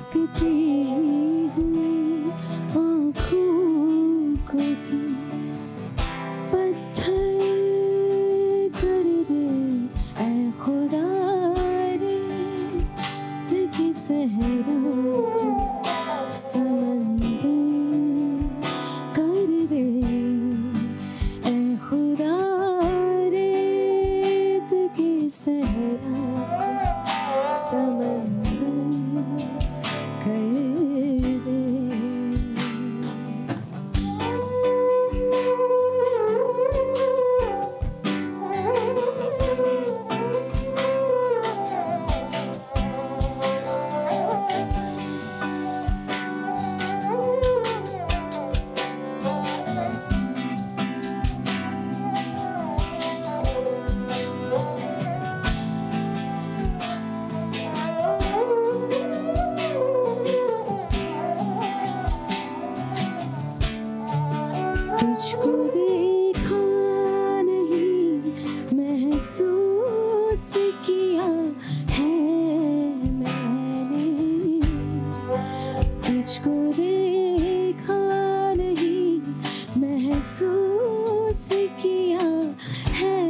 सकती महसूस किया है मैंने। तुझको देखा नहीं महसूस किया है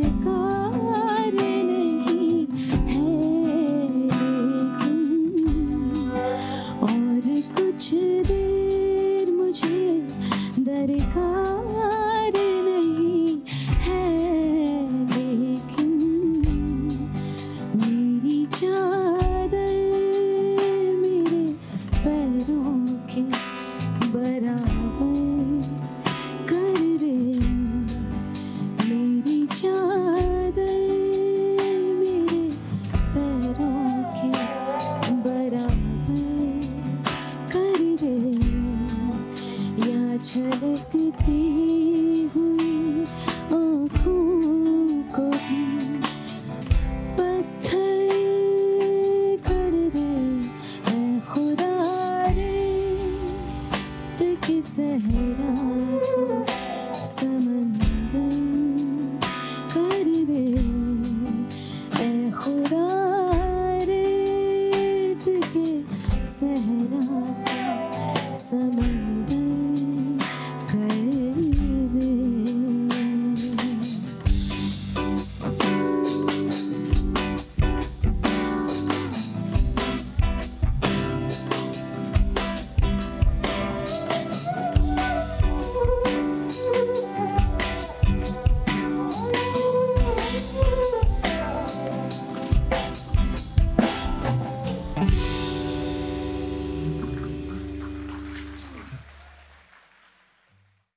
technical झलकती हुई आँखों